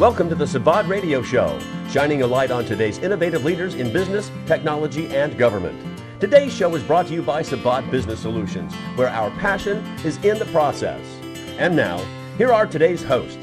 Welcome to the Savad Radio Show, shining a light on today's innovative leaders in business, technology, and government. Today's show is brought to you by Savad Business Solutions, where our passion is in the process. And now, here are today's hosts.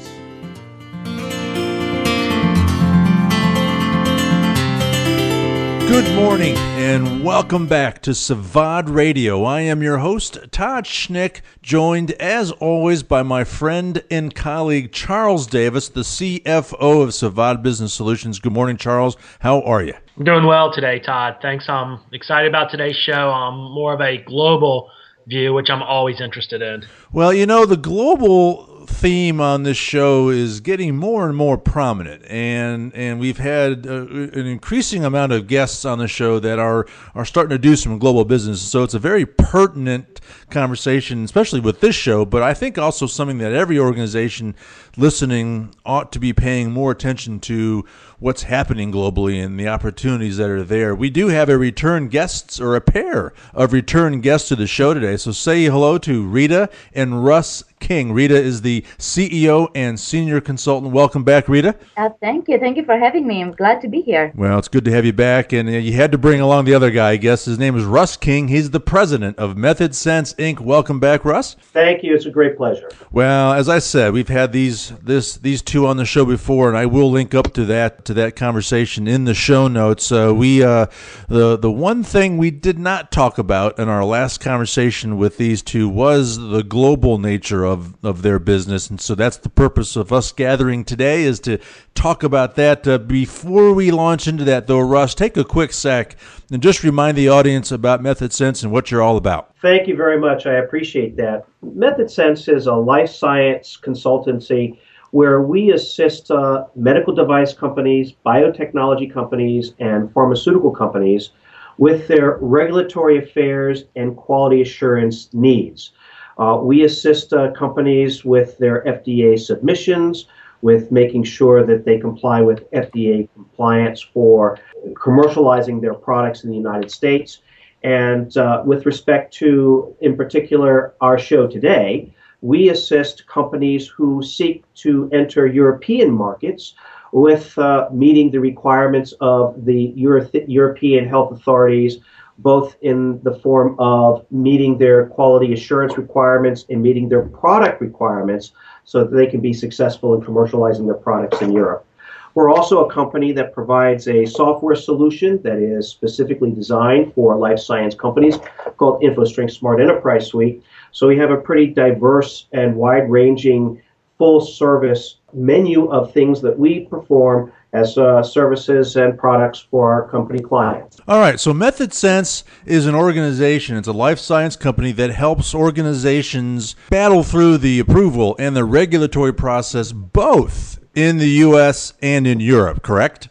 Good morning and welcome back to Savad Radio. I am your host, Todd Schnick, joined as always by my friend and colleague Charles Davis, the CFO of Savad Business Solutions. Good morning, Charles. How are you? I'm doing well today, Todd. Thanks. I'm excited about today's show. I'm more of a global view, which I'm always interested in. Well, you know, the global theme on this show is getting more and more prominent, and and we've had uh, an increasing amount of guests on the show that are are starting to do some global business. So it's a very pertinent conversation, especially with this show. But I think also something that every organization listening ought to be paying more attention to what's happening globally and the opportunities that are there. We do have a return guests or a pair of return guests to the show today. So say hello to Rita and Russ King. Rita is the CEO and senior consultant. Welcome back, Rita. Uh, thank you. Thank you for having me. I'm glad to be here. Well, it's good to have you back. And uh, you had to bring along the other guy, I guess. His name is Russ King. He's the president of Method Sense Inc. Welcome back, Russ. Thank you. It's a great pleasure. Well, as I said, we've had these this these two on the show before, and I will link up to that to that conversation in the show notes. Uh, we uh, the the one thing we did not talk about in our last conversation with these two was the global nature of of their business, and so that's the purpose of us gathering today is to talk about that. Uh, before we launch into that, though, Russ, take a quick sec and just remind the audience about Method Sense and what you're all about. Thank you very much. I appreciate that. Method Sense is a life science consultancy where we assist uh, medical device companies, biotechnology companies, and pharmaceutical companies with their regulatory affairs and quality assurance needs. Uh, we assist uh, companies with their FDA submissions, with making sure that they comply with FDA compliance for commercializing their products in the United States. And uh, with respect to, in particular, our show today, we assist companies who seek to enter European markets with uh, meeting the requirements of the Euro- European health authorities, both in the form of meeting their quality assurance requirements and meeting their product requirements so that they can be successful in commercializing their products in Europe. We're also a company that provides a software solution that is specifically designed for life science companies called InfoString Smart Enterprise Suite. So we have a pretty diverse and wide ranging full service menu of things that we perform as uh, services and products for our company clients. All right, so Method Sense is an organization, it's a life science company that helps organizations battle through the approval and the regulatory process both in the US and in Europe, correct?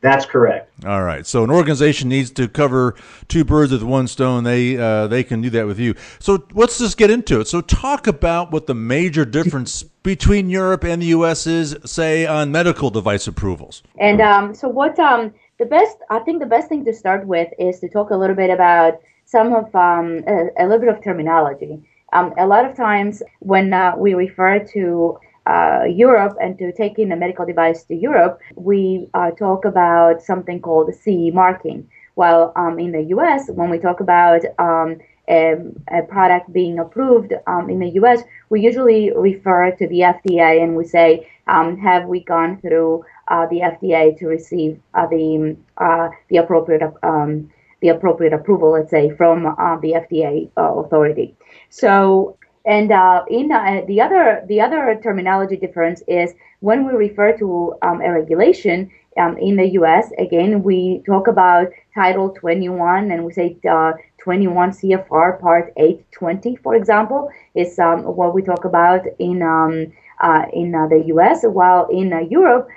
That's correct. All right. So an organization needs to cover two birds with one stone. They uh, they can do that with you. So let's just get into it. So talk about what the major difference between Europe and the U.S. is, say, on medical device approvals. And um, so what um, the best I think the best thing to start with is to talk a little bit about some of um, a, a, little bit of terminology. Um, a lot of times when uh, we refer to uh, Europe and to take in a medical device to Europe, we uh, talk about something called CE marking. While um, in the US, when we talk about um, a, a, product being approved um, in the US, we usually refer to the FDA and we say, um, have we gone through uh, the FDA to receive uh, the uh, the appropriate um, the appropriate approval, let's say, from uh, the FDA authority. So and uh, in uh, the other the other terminology difference is when we refer to um, a regulation um, in the U.S. Again, we talk about Title 21, and we say uh, 21 CFR Part 820, for example, is um, what we talk about in um, uh, in uh, the U.S. While in Europe,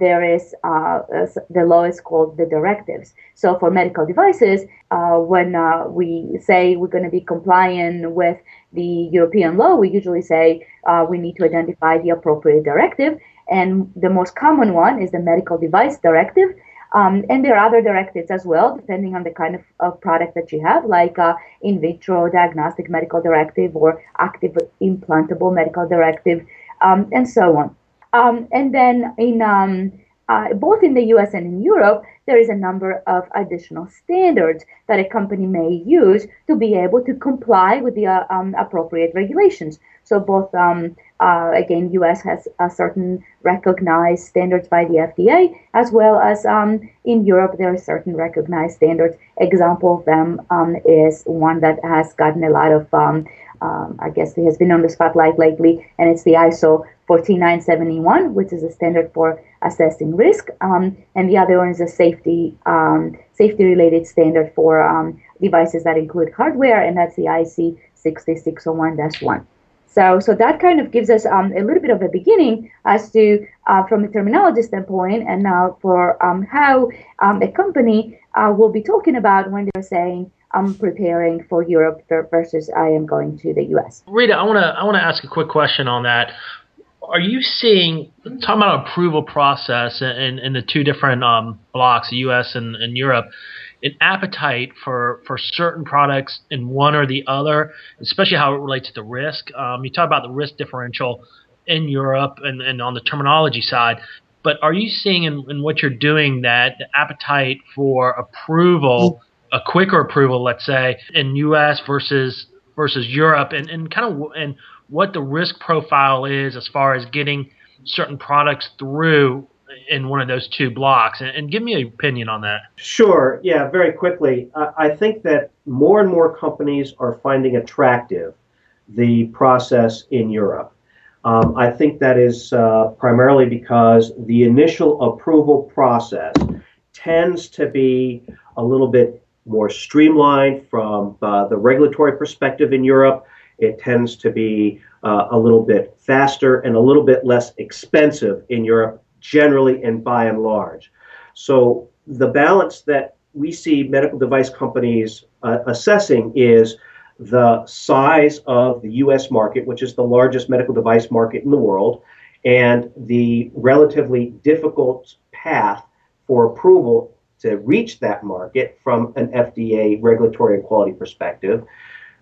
there is the law is called the directives. So for medical devices, when we say we're going to be compliant with the European law, we usually say uh, we need to identify the appropriate directive. And the most common one is the medical device directive. Um, and there are other directives as well, depending on the kind of, of product that you have, like uh, in vitro diagnostic medical directive or active implantable medical directive, um, and so on. Um, and then in um, uh, both in the US and in Europe, there is a number of additional standards that a company may use to be able to comply with the uh, um, appropriate regulations. So both, um, uh, again, US has certain recognized standards by the FDA, as well as um, in Europe, there are certain recognized standards. Example of them um, is one that has gotten a lot of um, um, I guess it has been on the spotlight lately, and it's the ISO 14971, which is a standard for assessing risk, um, and the other one is a safety um, safety related standard for um, devices that include hardware, and that's the IEC 60601-1. So, so that kind of gives us um, a little bit of a beginning as to, uh, from a terminology standpoint, and now for um, how um, a company uh, will be talking about when they're saying, I'm preparing for Europe versus I am going to the U.S. Rita, I want to I want to ask a quick question on that. Are you seeing talking about approval process in, in the two different um, blocks, the U.S. and, and Europe? an appetite for for certain products in one or the other, especially how it relates to risk. Um, you talk about the risk differential in Europe and, and on the terminology side, but are you seeing in, in what you're doing that the appetite for approval, a quicker approval, let's say, in U.S. versus versus Europe, and, and kind of and what the risk profile is as far as getting certain products through in one of those two blocks. And, and give me an opinion on that. Sure. Yeah very quickly. Uh, i think that more and more companies are finding attractive the process in europe. Um, i think that is uh, primarily because the initial approval process tends to be a little bit more streamlined from uh, the regulatory perspective in europe it tends to be uh, a little bit faster and a little bit less expensive in Europe generally and by and large. So the balance that we see medical device companies uh, assessing is the size of the US market, which is the largest medical device market in the world, and the relatively difficult path for approval to reach that market from an FDA regulatory and quality perspective,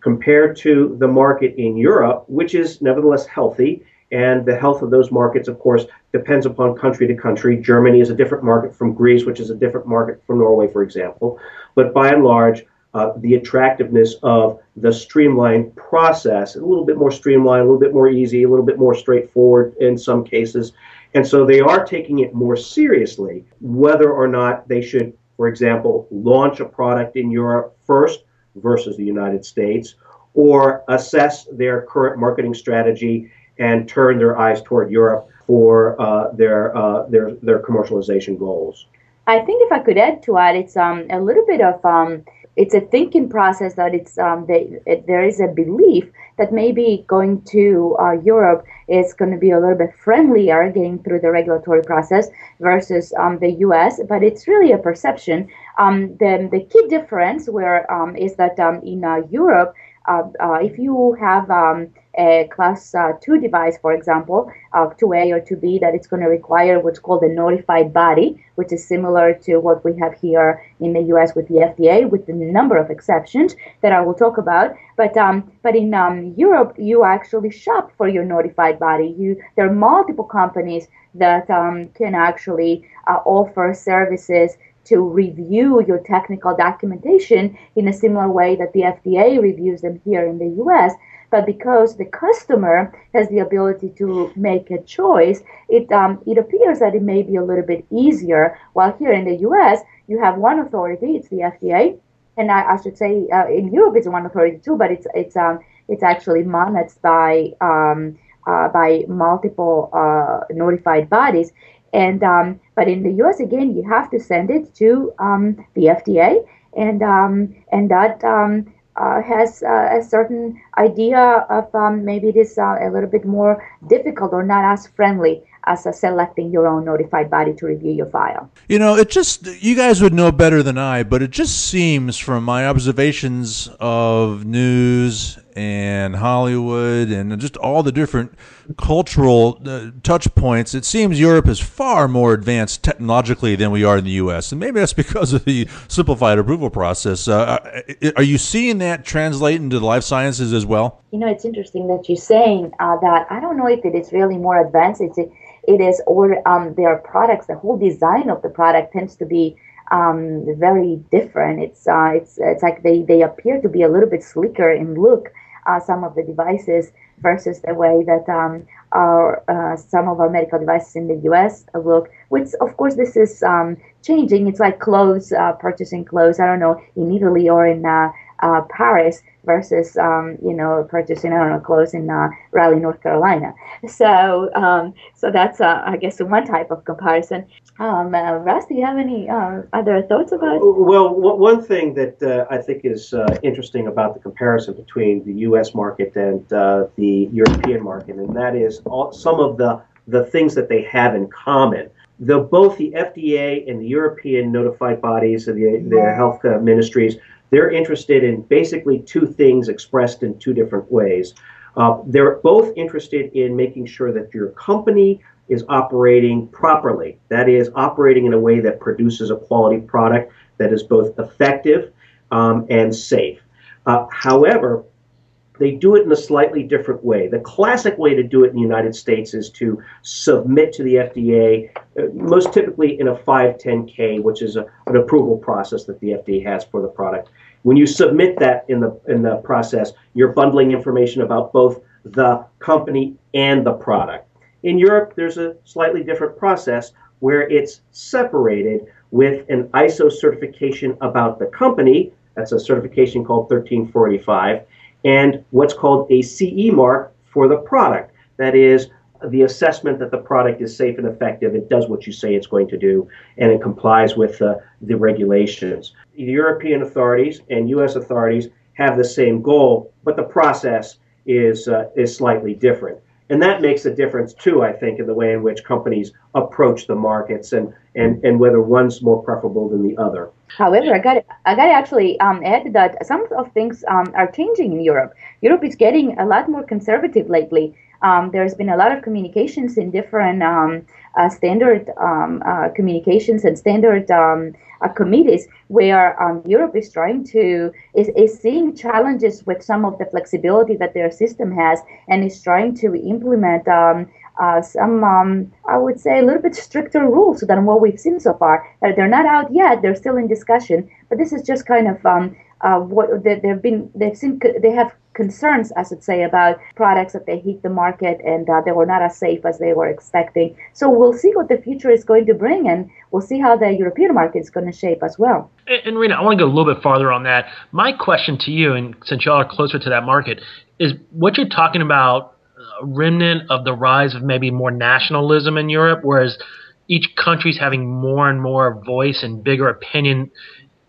compared to the market in Europe, which is nevertheless healthy and the health of those markets, of course, depends upon country to country. Germany is a different market from Greece, which is a different market from Norway, for example. But by and large, uh, the attractiveness of the streamlined process, a little bit more streamlined, a little bit more easy, a little bit more straightforward in some cases. And so they are taking it more seriously, whether or not they should, for example, launch a product in Europe first versus the United States, or assess their current marketing strategy and turn their eyes toward Europe for uh, their, uh, their, their commercialization goals. I think if I could add to it, it's um, a little bit of um, it's a thinking process that it's um, it, there is a belief that maybe going to uh, Europe is going to be a little bit friendlier getting through the regulatory process versus um, the U.S. But it's really a perception. Um, the the key difference where um, is that um, in uh, Europe uh, uh, if you have um, a class uh, 2 device, for example, uh, 2A or 2B, that it's going to require what's called a notified body, which is similar to what we have here in the US with the FDA, with a number of exceptions that I will talk about. But um, but in Europe, you actually shop for your notified body. You there are multiple companies that um, can actually uh, offer services to review your technical documentation in a similar way that the FDA reviews them here in the US. But because the customer has the ability to make a choice, it, um, it appears that it may be a little bit easier. While here in the US, you have one authority, it's the FDA. And I, I should say uh, in Europe, it's one authority too, but it's, it's, um, it's actually managed by, um, uh, by multiple uh, notified bodies. And um, but in the U.S. again, you have to send it to um, the FDA, and um, and that um, uh, has uh, a certain idea of um, maybe it is uh, a little bit more difficult or not as friendly as selecting your own notified body to review your file. You know, it just, you guys would know better than I, but it just seems from my observations of news and Hollywood and just all the different cultural uh, touch points, it seems Europe is far more advanced technologically than we are in the U.S. And maybe that's because of the simplified approval process. Uh, uh are you seeing that translate into the life sciences as well? You know, it's interesting that you're saying uh, that. I don't know if it is really more advanced. It's it is or um, their products. The whole design of the product tends to be um, very different. It's uh, it's it's like they they appear to be a little bit sleeker in look. Uh, some of the devices versus the way that um, our uh, some of our medical devices in the U.S. look. Which of course this is um, changing. It's like clothes, uh, purchasing clothes. I don't know in Italy or in uh, uh, Paris versus um, you know purchasing I don't know clothes in uh, Raleigh, North Carolina. So um, so that's uh, I guess one type of comparison. Um, uh, Russ, do you have any uh, other thoughts about? It? Well, one thing that uh, I think is uh, interesting about the comparison between the U.S. market and the European market, and that is all, some of the the things that they have in common. The, both the FDA and the European notified bodies, the, the health ministries, they're interested in basically two things expressed in two different ways. Uh, they're both interested in making sure that your company is operating properly. That is, operating in a way that produces a quality product that is both effective um, and safe. Uh, however, they do it in a slightly different way. The classic way to do it in the United States is to submit to the FDA, uh, most typically in a 510K, which is a, an approval process that the FDA has for the product. When you submit that in the in the process, you're bundling information about both the company and the product. In Europe, there's a slightly different process where it's separated with an ISO certification about the company. That's a certification called 1345, and what's called a CE mark for the product. That is the assessment that the product is safe and effective, it does what you say it's going to do, and it complies with uh, the regulations. The European authorities and U.S. authorities have the same goal, but the process is uh, is slightly different. And that makes a difference too, I think, in the way in which companies approach the markets and, and, and whether one's more preferable than the other. However, I got I got to actually um, add that some of things um, are changing in Europe. Europe is getting a lot more conservative lately. Um, there's been a lot of communications in different um, uh, standard um, uh, communications and standard um, uh, committees where um, Europe is trying to is, is seeing challenges with some of the flexibility that their system has and is trying to implement um, uh, some I would say a little bit stricter rules than what we've seen so far. they're not out yet; they're still in discussion. But this is just kind of uh, what they, they've been they've seen they have concerns, I should say, about products that they hit the market and uh, they were not as safe as they were expecting. So we'll see what the future is going to bring, and we'll see how the European market is going to shape as well. And, and Rena, I want to go a little bit farther on that. My question to you, and since y'all are closer to that market, is what you're talking about a remnant of the rise of maybe more nationalism in Europe, whereas each country's having more and more voice and bigger opinion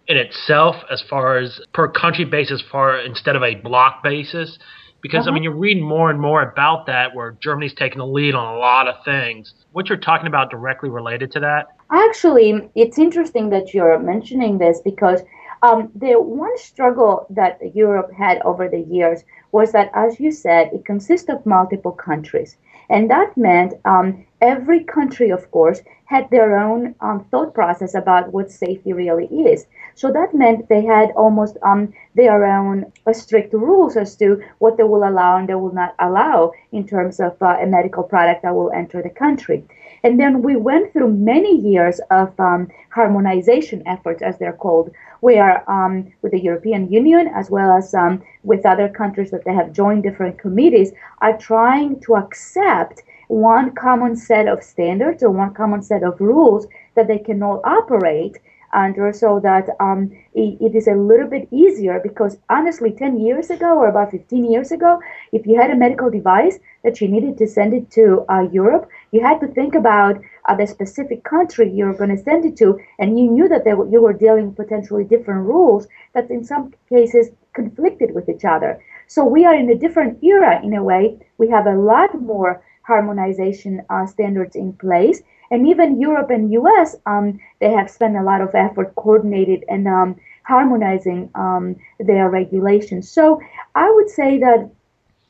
in itself as far as per country basis far instead of a block basis because uh-huh. I mean you're reading more and more about that where Germany's taking the lead on a lot of things. What you're talking about directly related to that? Actually, it's interesting that you're mentioning this because um, the one struggle that Europe had over the years was that, as you said, it consists of multiple countries. And that meant um, every country, of course, had their own um, thought process about what safety really is. So that meant they had almost um, their own uh, strict rules as to what they will allow and they will not allow in terms of uh, a medical product that will enter the country. And then we went through many years of um, harmonization efforts, as they're called, where um, with the European Union as well as um, with other countries that they have joined different committees are trying to accept one common set of standards or one common set of rules that they can all operate under so that um, it, it is a little bit easier because honestly 10 years ago or about 15 years ago if you had a medical device that you needed to send it to uh, europe you had to think about uh, the specific country you're going to send it to and you knew that were, you were dealing potentially different rules that in some cases conflicted with each other. So we are in a different era in a way. We have a lot more harmonization uh, standards in place. And even Europe and US, um, they have spent a lot of effort coordinated and um, harmonizing um, their regulations. So I would say that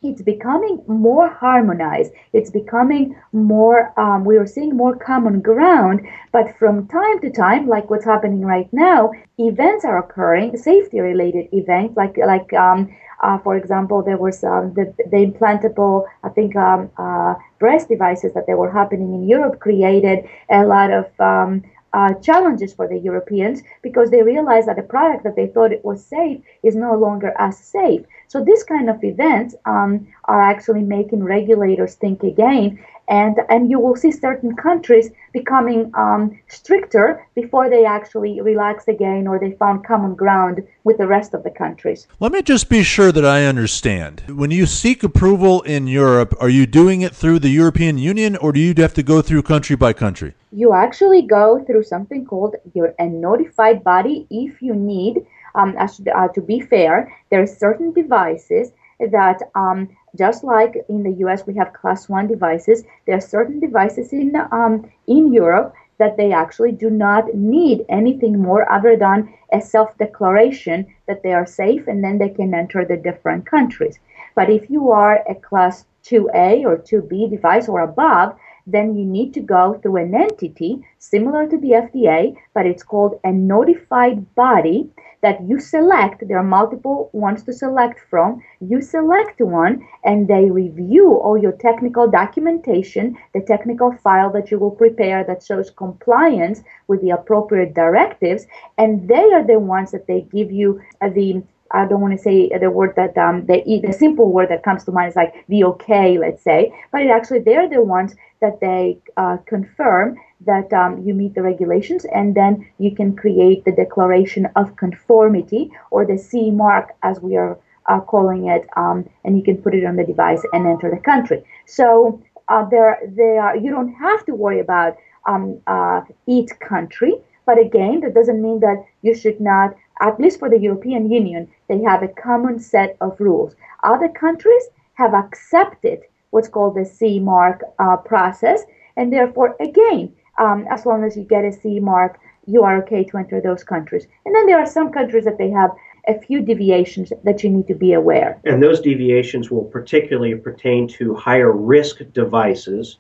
it's becoming more harmonized. It's becoming more, um, we are seeing more common ground. But from time to time, like what's happening right now, events are occurring, safety related events, like, like, um, uh, for example, there was um, the, the implantable, I think, um, uh, breast devices that they were happening in Europe created a lot of um, uh, challenges for the Europeans because they realized that the product that they thought it was safe is no longer as safe. So these kind of events um, are actually making regulators think again, and and you will see certain countries becoming um, stricter before they actually relax again or they found common ground with the rest of the countries. Let me just be sure that I understand. When you seek approval in Europe, are you doing it through the European Union or do you have to go through country by country? You actually go through something called your a notified body if you need um, uh, to be fair, there are certain devices that um, just like in the US we have class one devices, there are certain devices in um, in Europe that they actually do not need anything more other than a self-declaration that they are safe and then they can enter the different countries. But if you are a class 2A or 2B device or above, then you need to go through an entity similar to the FDA, but it's called a notified body that you select. There are multiple ones to select from. You select one and they review all your technical documentation, the technical file that you will prepare that shows compliance with the appropriate directives. And they are the ones that they give you the I don't want to say the word that um, the, the simple word that comes to mind is like the okay, let's say, but it actually they're the ones that they uh, confirm that um, you meet the regulations, and then you can create the declaration of conformity or the CE mark as we are uh, calling it, um, and you can put it on the device and enter the country. So uh, there, there, you don't have to worry about um, uh, each country. But again, that doesn't mean that you should not at least for the European Union, they have a common set of rules. Other countries have accepted what's called the CE mark uh, process, and therefore, again, um, as long as you get a CE mark, you are okay to enter those countries. And then there are some countries that they have a few deviations that you need to be aware. And those deviations will particularly pertain to higher risk devices.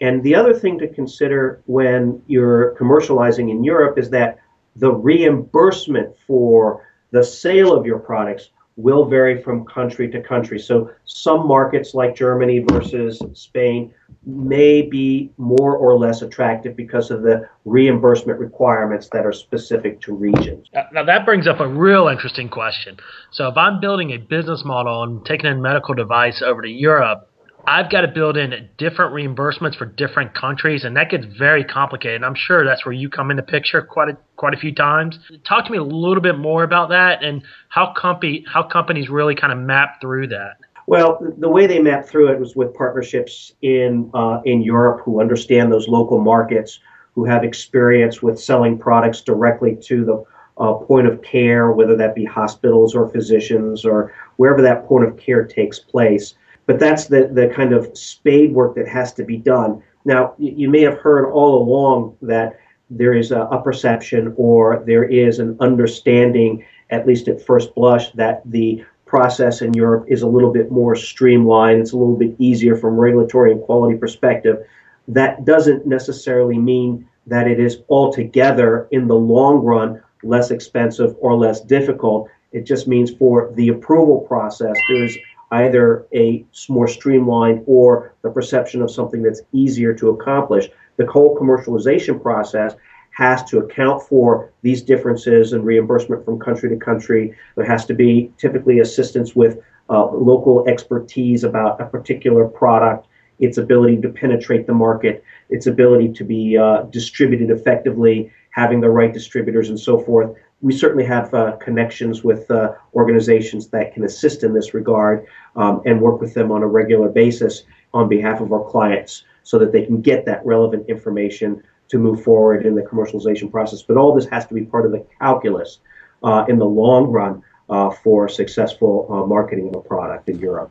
And the other thing to consider when you're commercializing in Europe is that the reimbursement for the sale of your products will vary from country to country. So some markets like Germany versus Spain may be more or less attractive because of the reimbursement requirements that are specific to regions. Now that brings up a real interesting question. So if I'm building a business model and taking a medical device over to Europe, I've got to build in different reimbursements for different countries, and that gets very complicated. I'm sure that's where you come into picture quite a quite a few times. Talk to me a little bit more about that and how company how companies really kind of map through that. Well, the way they map through it was with partnerships in uh, in Europe who understand those local markets, who have experience with selling products directly to the uh, point of care, whether that be hospitals or physicians or wherever that point of care takes place but that's the, the kind of spade work that has to be done. Now, you may have heard all along that there is a, a perception or there is an understanding, at least at first blush, that the process in Europe is a little bit more streamlined. It's a little bit easier from regulatory and quality perspective. That doesn't necessarily mean that it is altogether in the long run less expensive or less difficult. It just means for the approval process, there's either a more streamlined or the perception of something that's easier to accomplish. The whole commercialization process has to account for these differences in reimbursement from country to country. There has to be typically assistance with uh, local expertise about a particular product, its ability to penetrate the market, its ability to be uh, distributed effectively, having the right distributors, and so forth we certainly have uh, connections with uh, organizations that can assist in this regard um, and work with them on a regular basis on behalf of our clients so that they can get that relevant information to move forward in the commercialization process. But all this has to be part of the calculus uh, in the long run uh, for successful uh, marketing of a product in Europe.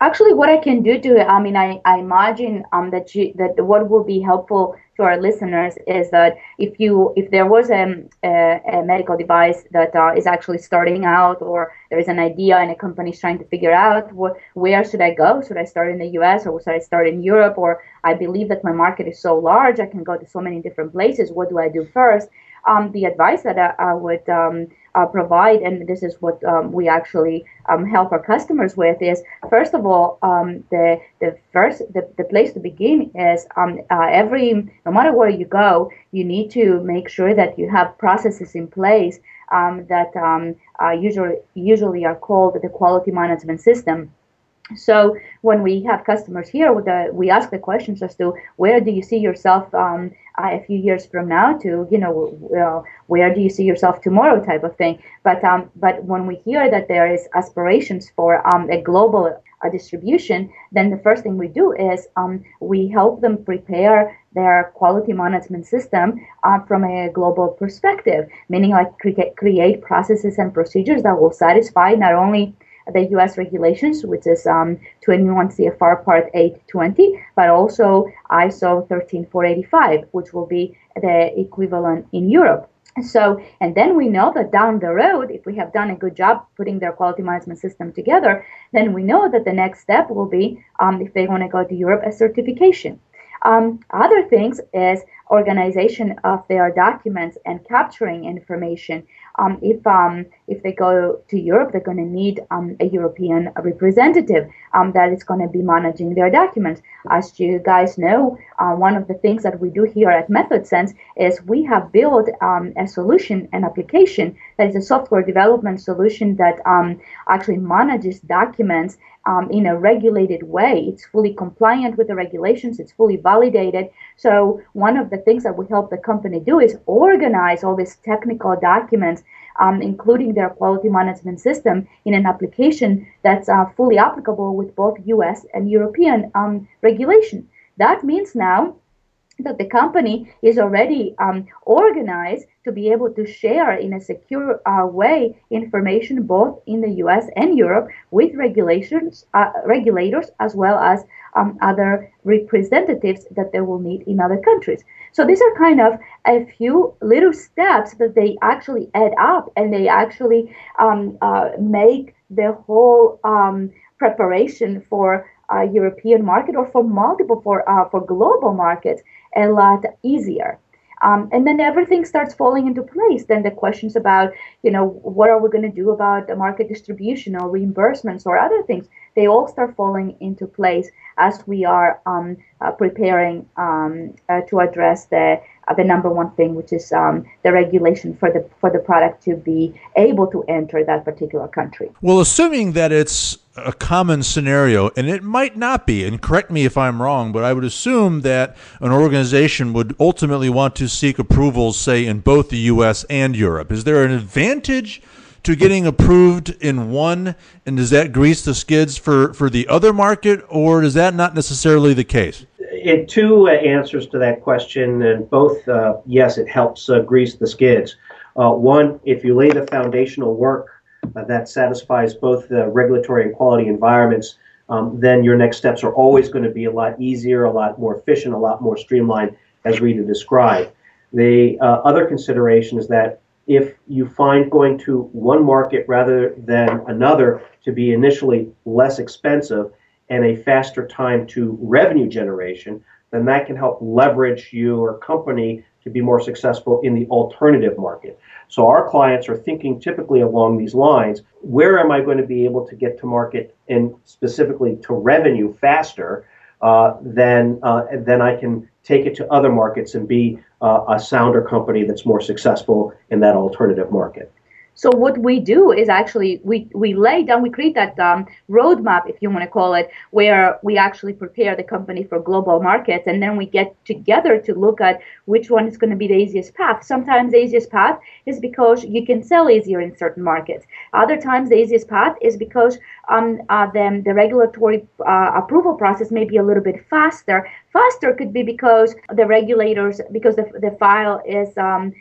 Actually, what I can do to, it I mean, I, I imagine um, that you, that what will be helpful to our listeners is that if you if there was a, a, a medical device that uh, is actually starting out, or there is an idea and a company is trying to figure out what, where should I go? Should I start in the U.S. or should I start in Europe? Or I believe that my market is so large, I can go to so many different places. What do I do first? Um, the advice that I, I would um, uh, provide, and this is what um, we actually um, help our customers with, is first of all, um, the the first the, the place to begin is um, uh, every no matter where you go, you need to make sure that you have processes in place um, that um, uh, usually usually are called the quality management system. So when we have customers here, the, we ask the questions as to where do you see yourself um, a few years from now to you know where do you see yourself tomorrow type of thing. But um, but when we hear that there is aspirations for um, a global uh, distribution, then the first thing we do is um, we help them prepare their quality management system uh, from a global perspective, meaning like cre- create processes and procedures that will satisfy not only the US regulations, which is um, 21 CFR Part 820, but also ISO 13485, which will be the equivalent in Europe. So, and then we know that down the road, if we have done a good job putting their quality management system together, then we know that the next step will be, um, if they want to go to Europe, a certification. Um, other things is organization of their documents and capturing information. Um, if um, if they go to Europe, they're going to need um, a European representative um, that is going to be managing their documents. As you guys know, uh, one of the things that we do here at MethodSense is we have built um, a solution, an application that is a software development solution that um, actually manages documents um, in a regulated way. It's fully compliant with the regulations, it's fully validated. So, one of the things that we help the company do is organize all these technical documents, um, including their quality management system, in an application that's uh, fully applicable with both US and European um, regulation. That means now that the company is already um, organized to be able to share in a secure uh, way information both in the U.S. and Europe with regulations, uh, regulators, as well as um, other representatives that they will need in other countries. So these are kind of a few little steps that they actually add up and they actually um, uh, make the whole um, preparation for a European market or for multiple for uh, for global markets a lot easier. Um, and then everything starts falling into place. Then the questions about, you know, what are we going to do about the market distribution or reimbursements or other things, they all start falling into place as we are um, uh, preparing um, uh, to address the uh, the number one thing, which is um, the regulation for the for the product to be able to enter that particular country. Well, assuming that it's a common scenario, and it might not be, and correct me if I'm wrong, but I would assume that an organization would ultimately want to seek approvals, say, in both the U.S. and Europe. Is there an advantage to getting approved in one, and does that grease the skids for, for the other market, or is that not necessarily the case? It, two uh, answers to that question, and both, uh, yes, it helps uh, grease the skids. Uh, one, if you lay the foundational work uh, that satisfies both the regulatory and quality environments, um, then your next steps are always going to be a lot easier, a lot more efficient, a lot more streamlined, as Rita described. The other consideration is that if you find going to one market rather than another to be initially less expensive and a faster time to revenue generation, then that can help leverage your company to be more successful in the alternative market. So our clients are thinking typically along these lines. Where am I going to be able to get to market and specifically to revenue faster? Uh, then, uh, then I can take it to other markets and be uh, a sounder company that's more successful in that alternative market. So what we do is actually we, we lay down, we create that um, roadmap, if you want to call it, where we actually prepare the company for global markets, and then we get together to look at which one is going to be the easiest path. Sometimes the easiest path is because you can sell easier in certain markets. Other times the easiest path is because um, uh, the, the regulatory uh, approval process may be a little bit faster. Faster could be because the regulators, because the, the file is um,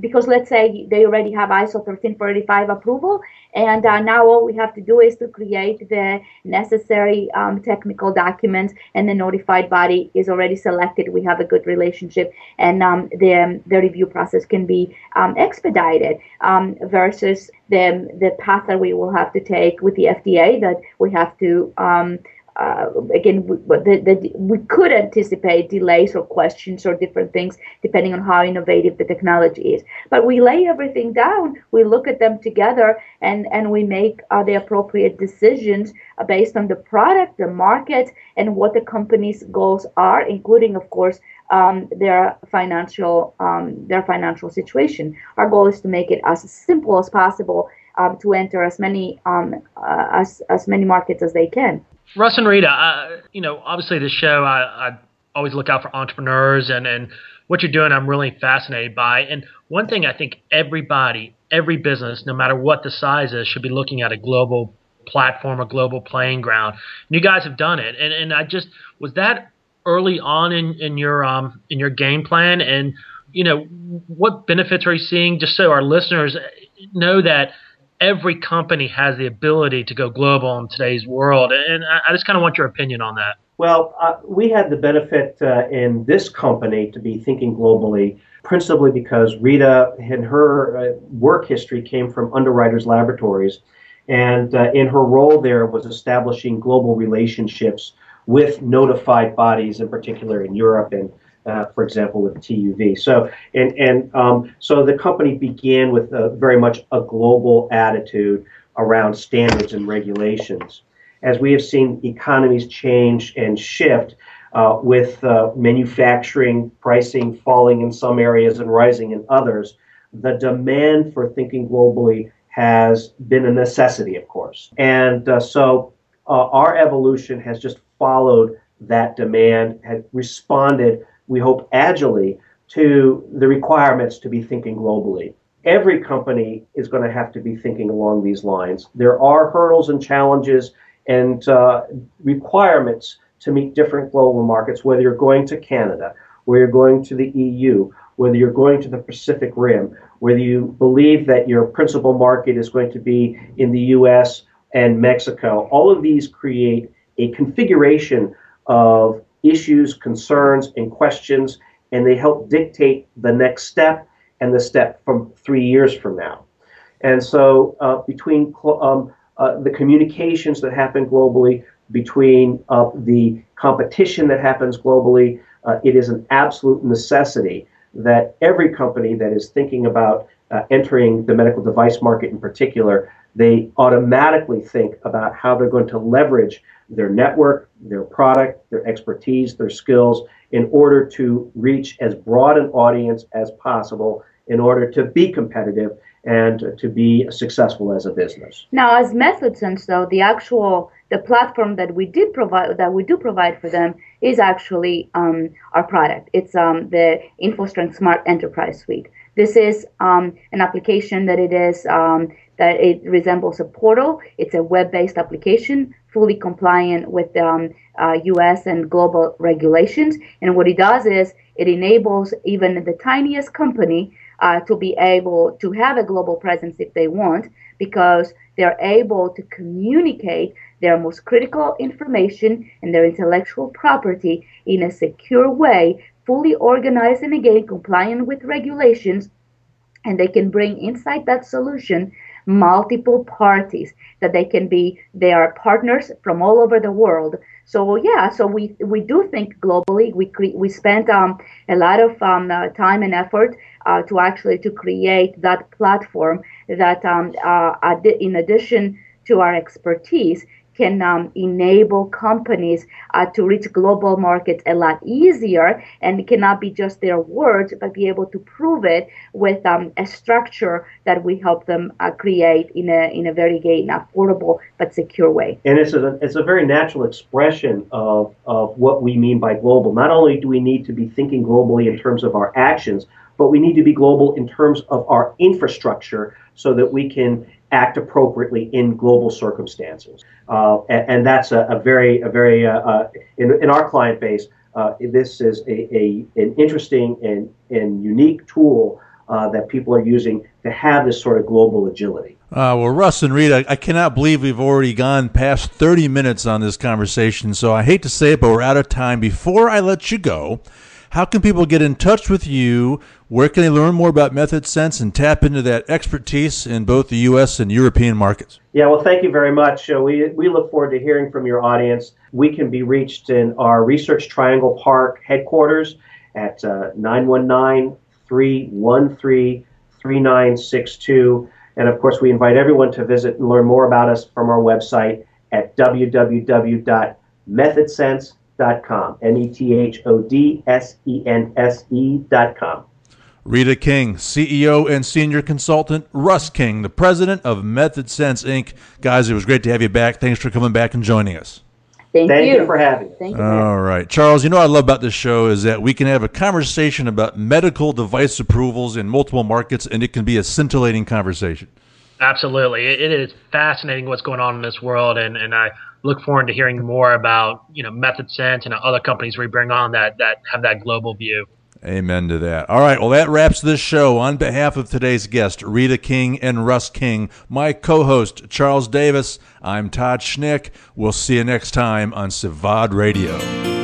because let's say they already have ISO 13485 approval, and uh, now all we have to do is to create the necessary um, technical documents, and the notified body is already selected. We have a good relationship, and um, the the review process can be um, expedited um, versus the the path that we will have to take with the FDA that we have to um, uh, again, we, the, the, we could anticipate delays or questions or different things depending on how innovative the technology is. But we lay everything down, we look at them together, and, and we make uh, the appropriate decisions based on the product, the market, and what the company's goals are, including, of course, um, their financial um, their financial situation. Our goal is to make it as simple as possible um, to enter as many um, uh, as as many markets as they can. Russ and Rita, uh, you know, obviously the show, I, I always look out for entrepreneurs and, and what you're doing, I'm really fascinated by. And one thing I think everybody, every business, no matter what the size is, should be looking at a global platform, a global playing ground. And you guys have done it. And, and I just, was that early on in, in your, um, in your game plan? And, you know, what benefits are you seeing just so our listeners know that – every company has the ability to go global in today's world. And I, just kind of want your opinion on that. Well, uh, we had the benefit uh, in this company to be thinking globally, principally because Rita and her uh, work history came from Underwriters Laboratories. And uh, in her role there was establishing global relationships with notified bodies, in particular in Europe and uh, for example, with TÜV. So, and, and um, so the company began with a, very much a global attitude around standards and regulations. As we have seen economies change and shift, uh, with uh, manufacturing pricing falling in some areas and rising in others, the demand for thinking globally has been a necessity, of course. And uh, so uh, our evolution has just followed that demand, had responded we hope, agilely to the requirements to be thinking globally. Every company is going to have to be thinking along these lines. There are hurdles and challenges and uh, requirements to meet different global markets, whether you're going to Canada, whether you're going to the EU, whether you're going to the Pacific Rim, whether you believe that your principal market is going to be in the US and Mexico. All of these create a configuration of issues, concerns, and questions, and they help dictate the next step and the step from three years from now. And so, uh, between um, uh, the communications that happen globally, between uh, the competition that happens globally, uh, it is an absolute necessity that every company that is thinking about uh, entering the medical device market in particular, they automatically think about how they're going to leverage their network, their product, their expertise, their skills in order to reach as broad an audience as possible in order to be competitive and to be successful as a business. Now, as MethodSense, though, the actual the platform that we did provide that we do provide for them is actually um, our product. It's um, the InfoStrength Smart Enterprise Suite. This is um, an application that it is um, that it resembles a portal. It's a web-based application fully compliant with um, uh, U.S. and global regulations. And what it does is it enables even the tiniest company uh, to be able to have a global presence if they want, because they're able to communicate their most critical information and their intellectual property in a secure way, fully organized and again compliant with regulations, and they can bring inside that solution multiple parties that they can be they are partners from all over the world. So yeah so we we do think globally we cre- we spent um, a lot of um, uh, time and effort uh, to actually to create that platform that um, uh, in addition to our expertise can um, enable companies uh, to reach global markets a lot easier and it cannot be just their words but be able to prove it with um, a structure that we help them uh, create in a in a very again affordable but secure way. And it's a it's a very natural expression of of what we mean by global. Not only do we need to be thinking globally in terms of our actions but we need to be global in terms of our infrastructure so that we can act appropriately in global circumstances. Uh, and, and, that's a, a very, a very uh, uh, in, in our client base, uh, this is a, a, an interesting and, and unique tool uh, that people are using to have this sort of global agility. Uh, well, Russ and Rita, I cannot believe we've already gone past 30 minutes on this conversation, so I hate to say it, but we're out of time. Before I let you go, how can people get in touch with you? Where can they learn more about Method Sense and tap into that expertise in both the U.S. and European markets? Yeah, well, thank you very much. Uh, we, we look forward to hearing from your audience. We can be reached in our Research Triangle Park headquarters at uh, 919 313 3962. And of course, we invite everyone to visit and learn more about us from our website at www.methodsense.com. M E T H O D S E N S com. Rita King, CEO and Senior Consultant, Russ King, the President of Method Sense Inc. Guys, it was great to have you back. Thanks for coming back and joining us. Thank, Thank you. you for having me. Thank you. All right. Charles, you know what I love about this show is that we can have a conversation about medical device approvals in multiple markets, and it can be a scintillating conversation. Absolutely, it, it is fascinating what's going on in this world, and, and I look forward to hearing more about you know Methodsense and other companies we bring on that that have that global view. Amen to that. All right. Well, that wraps this show. On behalf of today's guest, Rita King and Russ King, my co host, Charles Davis, I'm Todd Schnick. We'll see you next time on Civad Radio.